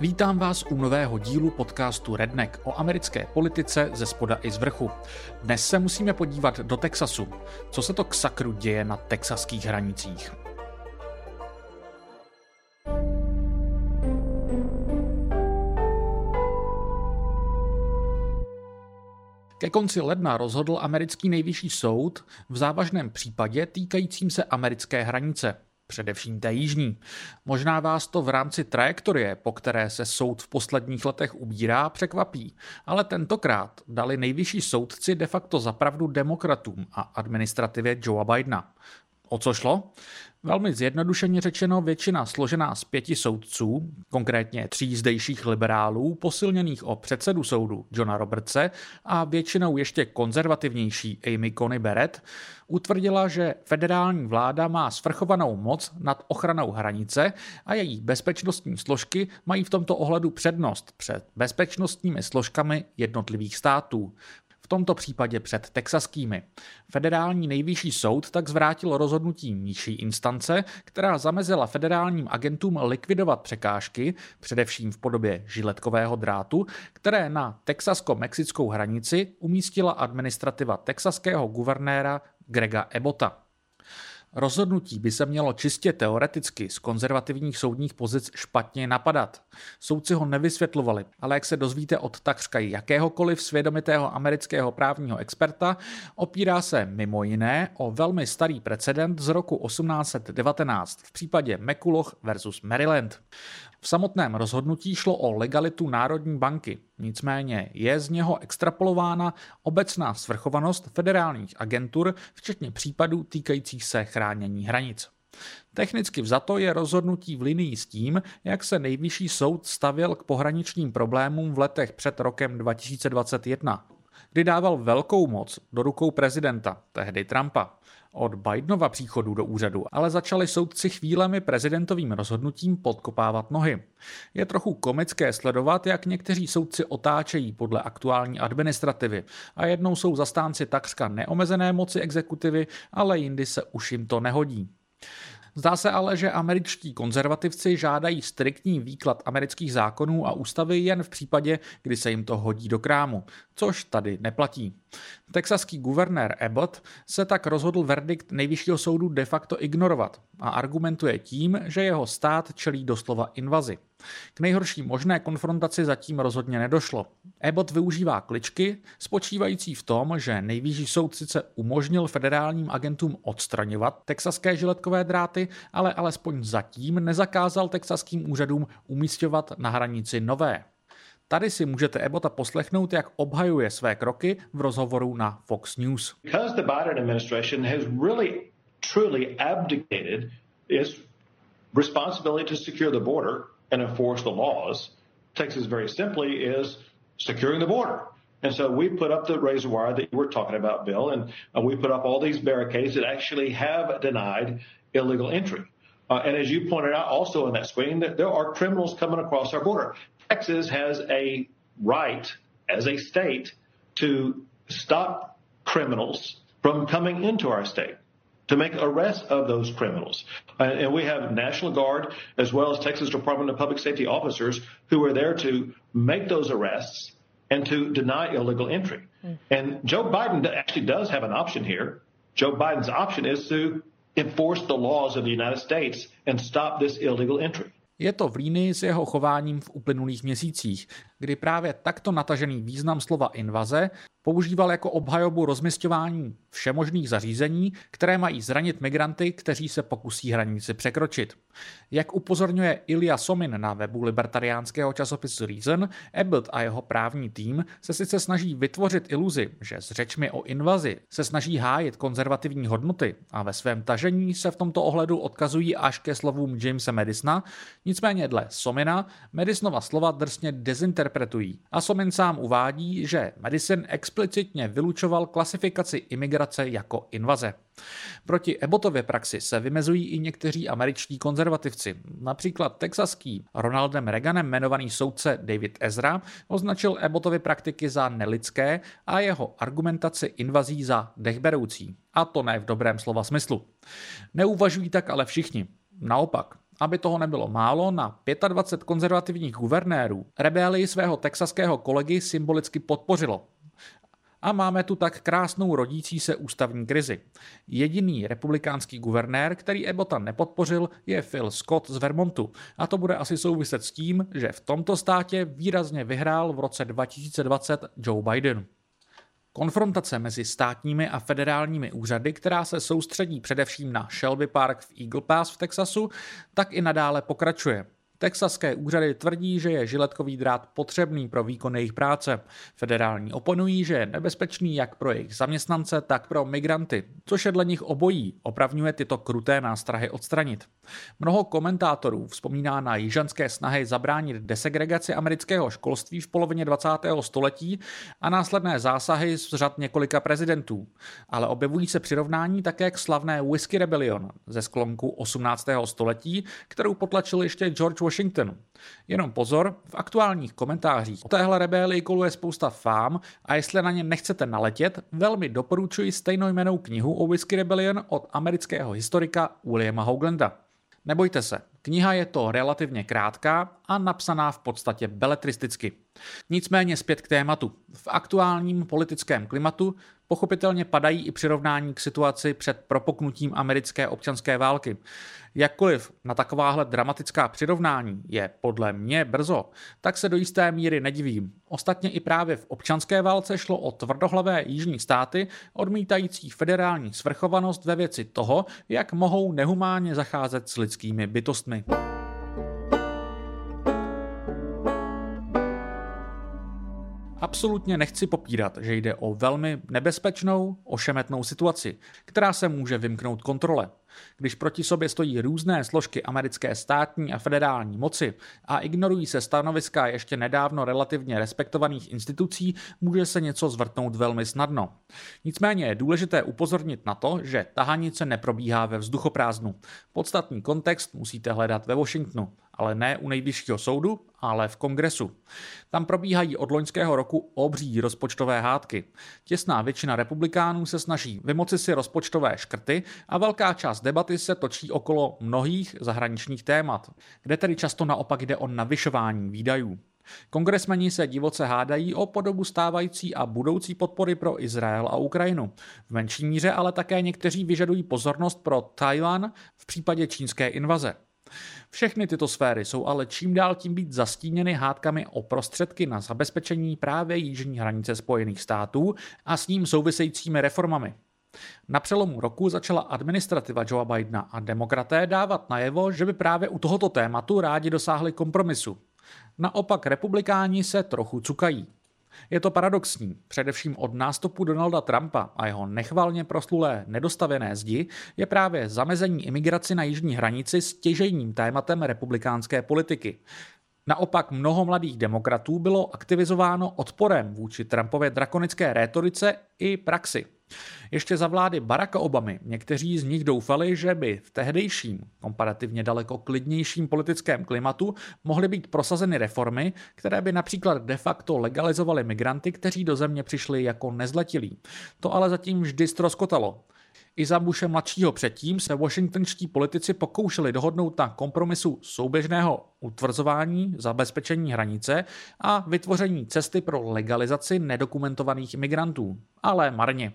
Vítám vás u nového dílu podcastu Redneck o americké politice ze spoda i z vrchu. Dnes se musíme podívat do Texasu. Co se to k sakru děje na texaských hranicích? Ke konci ledna rozhodl americký nejvyšší soud v závažném případě týkajícím se americké hranice především té jižní. Možná vás to v rámci trajektorie, po které se soud v posledních letech ubírá, překvapí, ale tentokrát dali nejvyšší soudci de facto zapravdu demokratům a administrativě Joea Bidena. O co šlo? Velmi zjednodušeně řečeno většina složená z pěti soudců, konkrétně tří zdejších liberálů, posilněných o předsedu soudu Johna Robertse a většinou ještě konzervativnější Amy Coney Barrett, utvrdila, že federální vláda má svrchovanou moc nad ochranou hranice a její bezpečnostní složky mají v tomto ohledu přednost před bezpečnostními složkami jednotlivých států v tomto případě před texaskými. Federální nejvyšší soud tak zvrátil rozhodnutí nižší instance, která zamezila federálním agentům likvidovat překážky, především v podobě žiletkového drátu, které na texasko-mexickou hranici umístila administrativa texaského guvernéra Grega Ebota. Rozhodnutí by se mělo čistě teoreticky z konzervativních soudních pozic špatně napadat. Soudci ho nevysvětlovali, ale jak se dozvíte od takřka jakéhokoliv svědomitého amerického právního experta, opírá se mimo jiné o velmi starý precedent z roku 1819 v případě McCulloch versus Maryland. V samotném rozhodnutí šlo o legalitu Národní banky, nicméně je z něho extrapolována obecná svrchovanost federálních agentur, včetně případů týkajících se chránění hranic. Technicky vzato je rozhodnutí v linii s tím, jak se nejvyšší soud stavěl k pohraničním problémům v letech před rokem 2021, kdy dával velkou moc do rukou prezidenta, tehdy Trumpa od Bidenova příchodu do úřadu, ale začali soudci chvílemi prezidentovým rozhodnutím podkopávat nohy. Je trochu komické sledovat, jak někteří soudci otáčejí podle aktuální administrativy a jednou jsou zastánci takřka neomezené moci exekutivy, ale jindy se už jim to nehodí. Zdá se ale, že američtí konzervativci žádají striktní výklad amerických zákonů a ústavy jen v případě, kdy se jim to hodí do krámu, což tady neplatí. Texaský guvernér Abbott se tak rozhodl verdikt nejvyššího soudu de facto ignorovat a argumentuje tím, že jeho stát čelí doslova invazi. K nejhorší možné konfrontaci zatím rozhodně nedošlo. Abbott využívá kličky, spočívající v tom, že nejvyšší soud sice umožnil federálním agentům odstraňovat texaské žiletkové dráty, ale alespoň zatím nezakázal texaským úřadům umístěvat na hranici nové. Tady si můžete Ebota poslechnout, jak obhajuje své kroky v rozhovoru na Fox News. Because the Biden administration has really truly abdicated its responsibility to secure the border and enforce the laws, Texas very simply is securing the border. And so we put up the razor wire that you were talking about, Bill, and uh, we put up all these barricades that actually have denied illegal entry. Uh, and as you pointed out also in that screen, that there are criminals coming across our border. Texas has a right as a state to stop criminals from coming into our state to make arrests of those criminals. And we have National Guard as well as Texas Department of Public Safety officers who are there to make those arrests and to deny illegal entry. Mm. And Joe Biden actually does have an option here. Joe Biden's option is to enforce the laws of the United States and stop this illegal entry. Je to v línii s jeho chováním v uplynulých měsících, kdy právě takto natažený význam slova invaze používal jako obhajobu rozmistování všemožných zařízení, které mají zranit migranty, kteří se pokusí hranici překročit. Jak upozorňuje Ilya Somin na webu libertariánského časopisu Reason, Abbott a jeho právní tým se sice snaží vytvořit iluzi, že s řečmi o invazi se snaží hájit konzervativní hodnoty a ve svém tažení se v tomto ohledu odkazují až ke slovům Jamesa Madisona, nicméně dle Somina Madisonova slova drsně dezinterpretují interpretují. Asomin sám uvádí, že Madison explicitně vylučoval klasifikaci imigrace jako invaze. Proti Ebotově praxi se vymezují i někteří američtí konzervativci. Například texaský Ronaldem Reaganem jmenovaný soudce David Ezra označil Ebotovy praktiky za nelidské a jeho argumentaci invazí za dechberoucí. A to ne v dobrém slova smyslu. Neuvažují tak ale všichni. Naopak, aby toho nebylo málo, na 25 konzervativních guvernérů rebelii svého texaského kolegy symbolicky podpořilo. A máme tu tak krásnou rodící se ústavní krizi. Jediný republikánský guvernér, který Ebota nepodpořil, je Phil Scott z Vermontu. A to bude asi souviset s tím, že v tomto státě výrazně vyhrál v roce 2020 Joe Biden. Konfrontace mezi státními a federálními úřady, která se soustředí především na Shelby Park v Eagle Pass v Texasu, tak i nadále pokračuje. Texaské úřady tvrdí, že je žiletkový drát potřebný pro výkon jejich práce. Federální oponují, že je nebezpečný jak pro jejich zaměstnance, tak pro migranty, což je dle nich obojí, opravňuje tyto kruté nástrahy odstranit. Mnoho komentátorů vzpomíná na jižanské snahy zabránit desegregaci amerického školství v polovině 20. století a následné zásahy z řad několika prezidentů. Ale objevují se přirovnání také k slavné Whisky Rebellion ze sklonku 18. století, kterou potlačil ještě George Washingtonu. Jenom pozor, v aktuálních komentářích o téhle rebelii koluje spousta fám a jestli na ně nechcete naletět, velmi doporučuji stejnojmenou knihu o Whisky Rebellion od amerického historika Williama Houglanda. Nebojte se, kniha je to relativně krátká a napsaná v podstatě beletristicky. Nicméně zpět k tématu. V aktuálním politickém klimatu pochopitelně padají i přirovnání k situaci před propoknutím americké občanské války. Jakkoliv na takováhle dramatická přirovnání je podle mě brzo, tak se do jisté míry nedivím. Ostatně i právě v občanské válce šlo o tvrdohlavé jižní státy, odmítající federální svrchovanost ve věci toho, jak mohou nehumánně zacházet s lidskými bytostmi. Absolutně nechci popírat, že jde o velmi nebezpečnou, ošemetnou situaci, která se může vymknout kontrole. Když proti sobě stojí různé složky americké státní a federální moci a ignorují se stanoviska ještě nedávno relativně respektovaných institucí, může se něco zvrtnout velmi snadno. Nicméně je důležité upozornit na to, že tahanice neprobíhá ve vzduchoprázdnu. Podstatný kontext musíte hledat ve Washingtonu ale ne u nejvyššího soudu, ale v kongresu. Tam probíhají od loňského roku obří rozpočtové hádky. Těsná většina republikánů se snaží vymoci si rozpočtové škrty a velká část debaty se točí okolo mnohých zahraničních témat, kde tedy často naopak jde o navyšování výdajů. Kongresmeni se divoce hádají o podobu stávající a budoucí podpory pro Izrael a Ukrajinu. V menší míře ale také někteří vyžadují pozornost pro Tajvan v případě čínské invaze. Všechny tyto sféry jsou ale čím dál tím být zastíněny hádkami o prostředky na zabezpečení právě jižní hranice Spojených států a s ním souvisejícími reformami. Na přelomu roku začala administrativa Joea Bidena a demokraté dávat najevo, že by právě u tohoto tématu rádi dosáhli kompromisu. Naopak republikáni se trochu cukají. Je to paradoxní, především od nástupu Donalda Trumpa a jeho nechvalně proslulé nedostavené zdi je právě zamezení imigraci na jižní hranici stěžejním tématem republikánské politiky. Naopak mnoho mladých demokratů bylo aktivizováno odporem vůči Trumpově drakonické rétorice i praxi. Ještě za vlády Baracka Obamy někteří z nich doufali, že by v tehdejším, komparativně daleko klidnějším politickém klimatu mohly být prosazeny reformy, které by například de facto legalizovaly migranty, kteří do země přišli jako nezletilí. To ale zatím vždy stroskotalo. I za Bushe mladšího předtím se washingtonští politici pokoušeli dohodnout na kompromisu souběžného utvrzování, zabezpečení hranice a vytvoření cesty pro legalizaci nedokumentovaných imigrantů. Ale marně.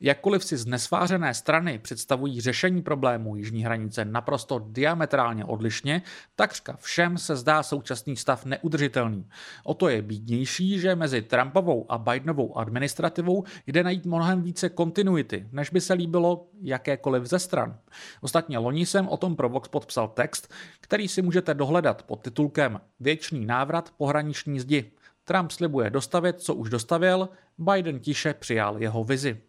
Jakkoliv si z nesvářené strany představují řešení problémů jižní hranice naprosto diametrálně odlišně, takřka všem se zdá současný stav neudržitelný. O to je bídnější, že mezi Trumpovou a Bidenovou administrativou jde najít mnohem více kontinuity, než by se líbilo jakékoliv ze stran. Ostatně loni jsem o tom pro Vox podpsal text, který si můžete dohledat pod titulkem Věčný návrat pohraniční zdi. Trump slibuje dostavit, co už dostavil, Biden tiše přijal jeho vizi.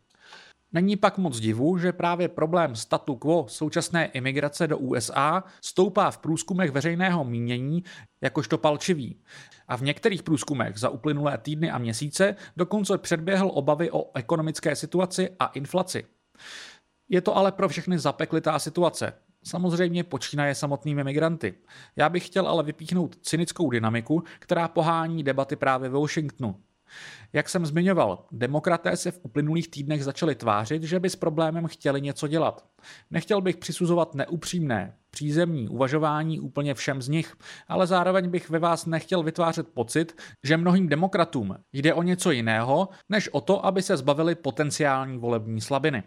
Není pak moc divu, že právě problém statu quo současné imigrace do USA stoupá v průzkumech veřejného mínění jakožto palčivý. A v některých průzkumech za uplynulé týdny a měsíce dokonce předběhl obavy o ekonomické situaci a inflaci. Je to ale pro všechny zapeklitá situace. Samozřejmě počínaje samotnými migranty. Já bych chtěl ale vypíchnout cynickou dynamiku, která pohání debaty právě ve Washingtonu. Jak jsem zmiňoval, demokraté se v uplynulých týdnech začali tvářit, že by s problémem chtěli něco dělat. Nechtěl bych přisuzovat neupřímné, přízemní uvažování úplně všem z nich, ale zároveň bych ve vás nechtěl vytvářet pocit, že mnohým demokratům jde o něco jiného, než o to, aby se zbavili potenciální volební slabiny.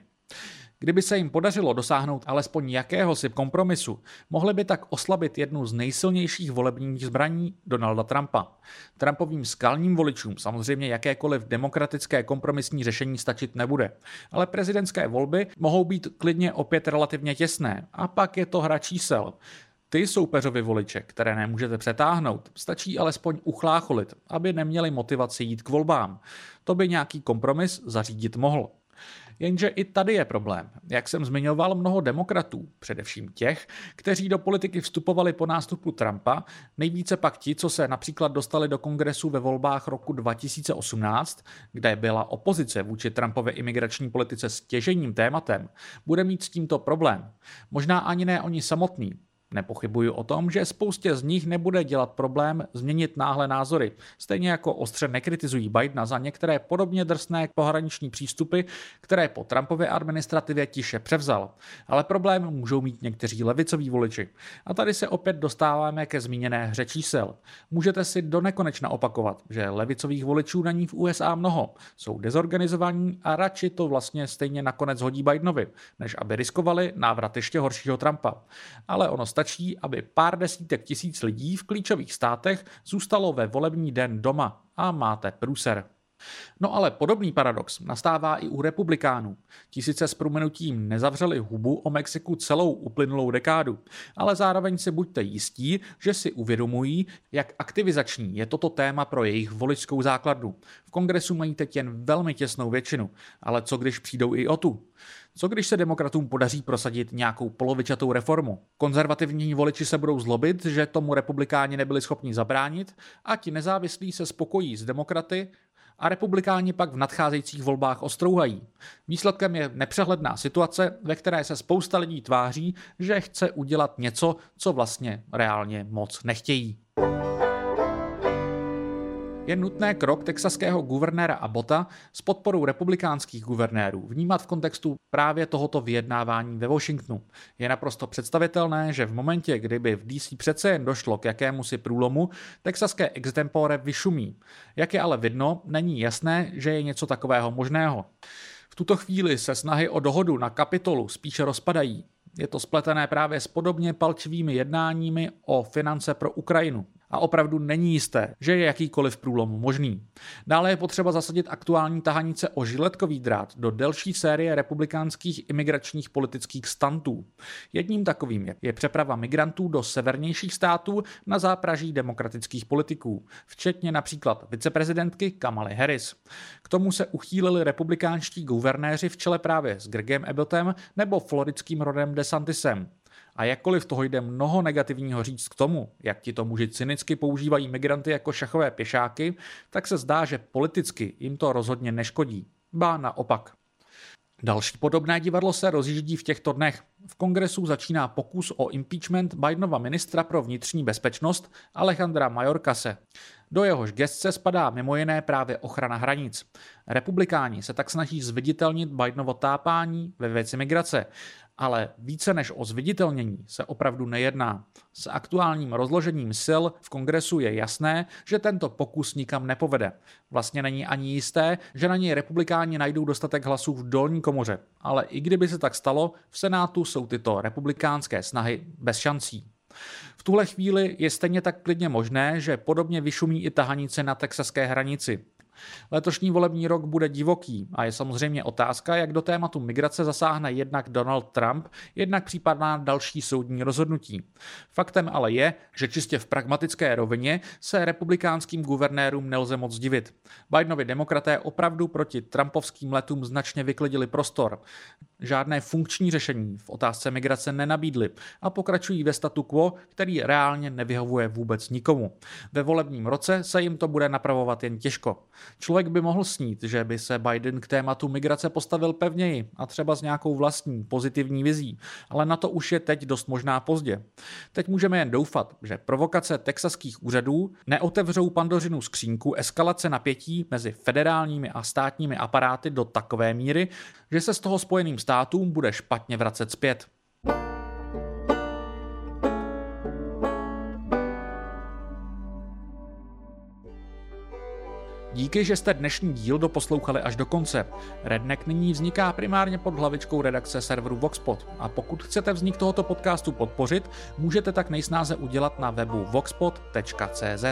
Kdyby se jim podařilo dosáhnout alespoň jakéhosi kompromisu, mohli by tak oslabit jednu z nejsilnějších volebních zbraní Donalda Trumpa. Trumpovým skalním voličům samozřejmě jakékoliv demokratické kompromisní řešení stačit nebude, ale prezidentské volby mohou být klidně opět relativně těsné a pak je to hra čísel. Ty soupeřovi voliče, které nemůžete přetáhnout, stačí alespoň uchlácholit, aby neměli motivaci jít k volbám. To by nějaký kompromis zařídit mohl. Jenže i tady je problém. Jak jsem zmiňoval, mnoho demokratů, především těch, kteří do politiky vstupovali po nástupu Trumpa, nejvíce pak ti, co se například dostali do kongresu ve volbách roku 2018, kde byla opozice vůči Trumpově imigrační politice stěžením tématem, bude mít s tímto problém. Možná ani ne oni samotní, Nepochybuji o tom, že spoustě z nich nebude dělat problém změnit náhle názory, stejně jako ostře nekritizují Bidena za některé podobně drsné pohraniční přístupy, které po Trumpově administrativě tiše převzal. Ale problém můžou mít někteří levicoví voliči. A tady se opět dostáváme ke zmíněné hře čísel. Můžete si do nekonečna opakovat, že levicových voličů není v USA mnoho, jsou dezorganizovaní a radši to vlastně stejně nakonec hodí Bidenovi, než aby riskovali návrat ještě horšího Trumpa. Ale ono stačí, aby pár desítek tisíc lidí v klíčových státech zůstalo ve volební den doma a máte průser. No ale podobný paradox nastává i u republikánů. Ti sice s proměnutím nezavřeli hubu o Mexiku celou uplynulou dekádu, ale zároveň si buďte jistí, že si uvědomují, jak aktivizační je toto téma pro jejich voličskou základnu. V kongresu mají teď jen velmi těsnou většinu, ale co když přijdou i o tu? Co když se demokratům podaří prosadit nějakou polovičatou reformu? Konzervativní voliči se budou zlobit, že tomu republikáni nebyli schopni zabránit a ti nezávislí se spokojí s demokraty a republikáni pak v nadcházejících volbách ostrouhají. Výsledkem je nepřehledná situace, ve které se spousta lidí tváří, že chce udělat něco, co vlastně reálně moc nechtějí je nutné krok texaského guvernéra Abota s podporou republikánských guvernérů vnímat v kontextu právě tohoto vyjednávání ve Washingtonu. Je naprosto představitelné, že v momentě, kdyby v DC přece jen došlo k jakému si průlomu, texaské extempore vyšumí. Jak je ale vidno, není jasné, že je něco takového možného. V tuto chvíli se snahy o dohodu na kapitolu spíše rozpadají. Je to spletené právě s podobně palčivými jednáními o finance pro Ukrajinu a opravdu není jisté, že je jakýkoliv průlom možný. Dále je potřeba zasadit aktuální tahanice o žiletkový drát do delší série republikánských imigračních politických stantů. Jedním takovým je, je přeprava migrantů do severnějších států na zápraží demokratických politiků, včetně například viceprezidentky Kamaly Harris. K tomu se uchýlili republikánští guvernéři v čele právě s Gregem Abbottem nebo floridským rodem DeSantisem. A jakkoliv toho jde mnoho negativního říct k tomu, jak ti to muži cynicky používají migranty jako šachové pěšáky, tak se zdá, že politicky jim to rozhodně neškodí. Ba naopak. Další podobné divadlo se rozjíždí v těchto dnech. V kongresu začíná pokus o impeachment Bidenova ministra pro vnitřní bezpečnost Alejandra Mayorkase. Do jehož gestce spadá mimo jiné právě ochrana hranic. Republikáni se tak snaží zviditelnit Bidenovo tápání ve věci migrace ale více než o zviditelnění se opravdu nejedná. S aktuálním rozložením sil v kongresu je jasné, že tento pokus nikam nepovede. Vlastně není ani jisté, že na něj republikáni najdou dostatek hlasů v dolní komoře, ale i kdyby se tak stalo, v Senátu jsou tyto republikánské snahy bez šancí. V tuhle chvíli je stejně tak klidně možné, že podobně vyšumí i tahanice na texaské hranici. Letošní volební rok bude divoký a je samozřejmě otázka, jak do tématu migrace zasáhne jednak Donald Trump, jednak případná další soudní rozhodnutí. Faktem ale je, že čistě v pragmatické rovině se republikánským guvernérům nelze moc divit. Bidenovi demokraté opravdu proti trumpovským letům značně vyklidili prostor. Žádné funkční řešení v otázce migrace nenabídli a pokračují ve statu quo, který reálně nevyhovuje vůbec nikomu. Ve volebním roce se jim to bude napravovat jen těžko. Člověk by mohl snít, že by se Biden k tématu migrace postavil pevněji a třeba s nějakou vlastní pozitivní vizí, ale na to už je teď dost možná pozdě. Teď můžeme jen doufat, že provokace texaských úřadů neotevřou pandořinu skřínku eskalace napětí mezi federálními a státními aparáty do takové míry, že se z toho spojeným státům bude špatně vracet zpět. Díky, že jste dnešní díl doposlouchali až do konce. Redneck nyní vzniká primárně pod hlavičkou redakce serveru Voxpod a pokud chcete vznik tohoto podcastu podpořit, můžete tak nejsnáze udělat na webu voxpod.cz.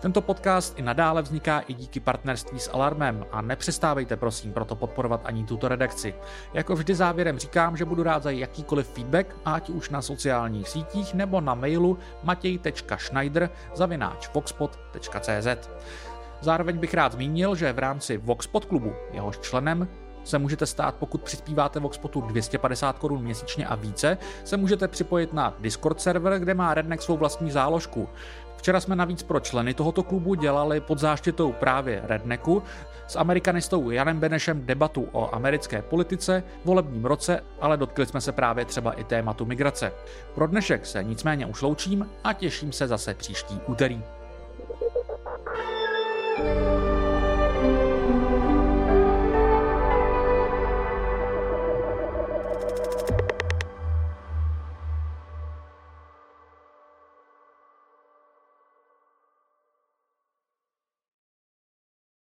Tento podcast i nadále vzniká i díky partnerství s Alarmem a nepřestávejte prosím proto podporovat ani tuto redakci. Jako vždy závěrem říkám, že budu rád za jakýkoliv feedback, ať už na sociálních sítích nebo na mailu matěj.schneider zavináč. Zároveň bych rád zmínil, že v rámci Voxpot klubu, jehož členem se můžete stát, pokud přispíváte Voxpotu 250 korun měsíčně a více, se můžete připojit na Discord server, kde má Redneck svou vlastní záložku. Včera jsme navíc pro členy tohoto klubu dělali pod záštitou právě Rednecku s amerikanistou Janem Benešem debatu o americké politice, volebním roce, ale dotkli jsme se právě třeba i tématu migrace. Pro dnešek se nicméně už loučím a těším se zase příští úterý. Música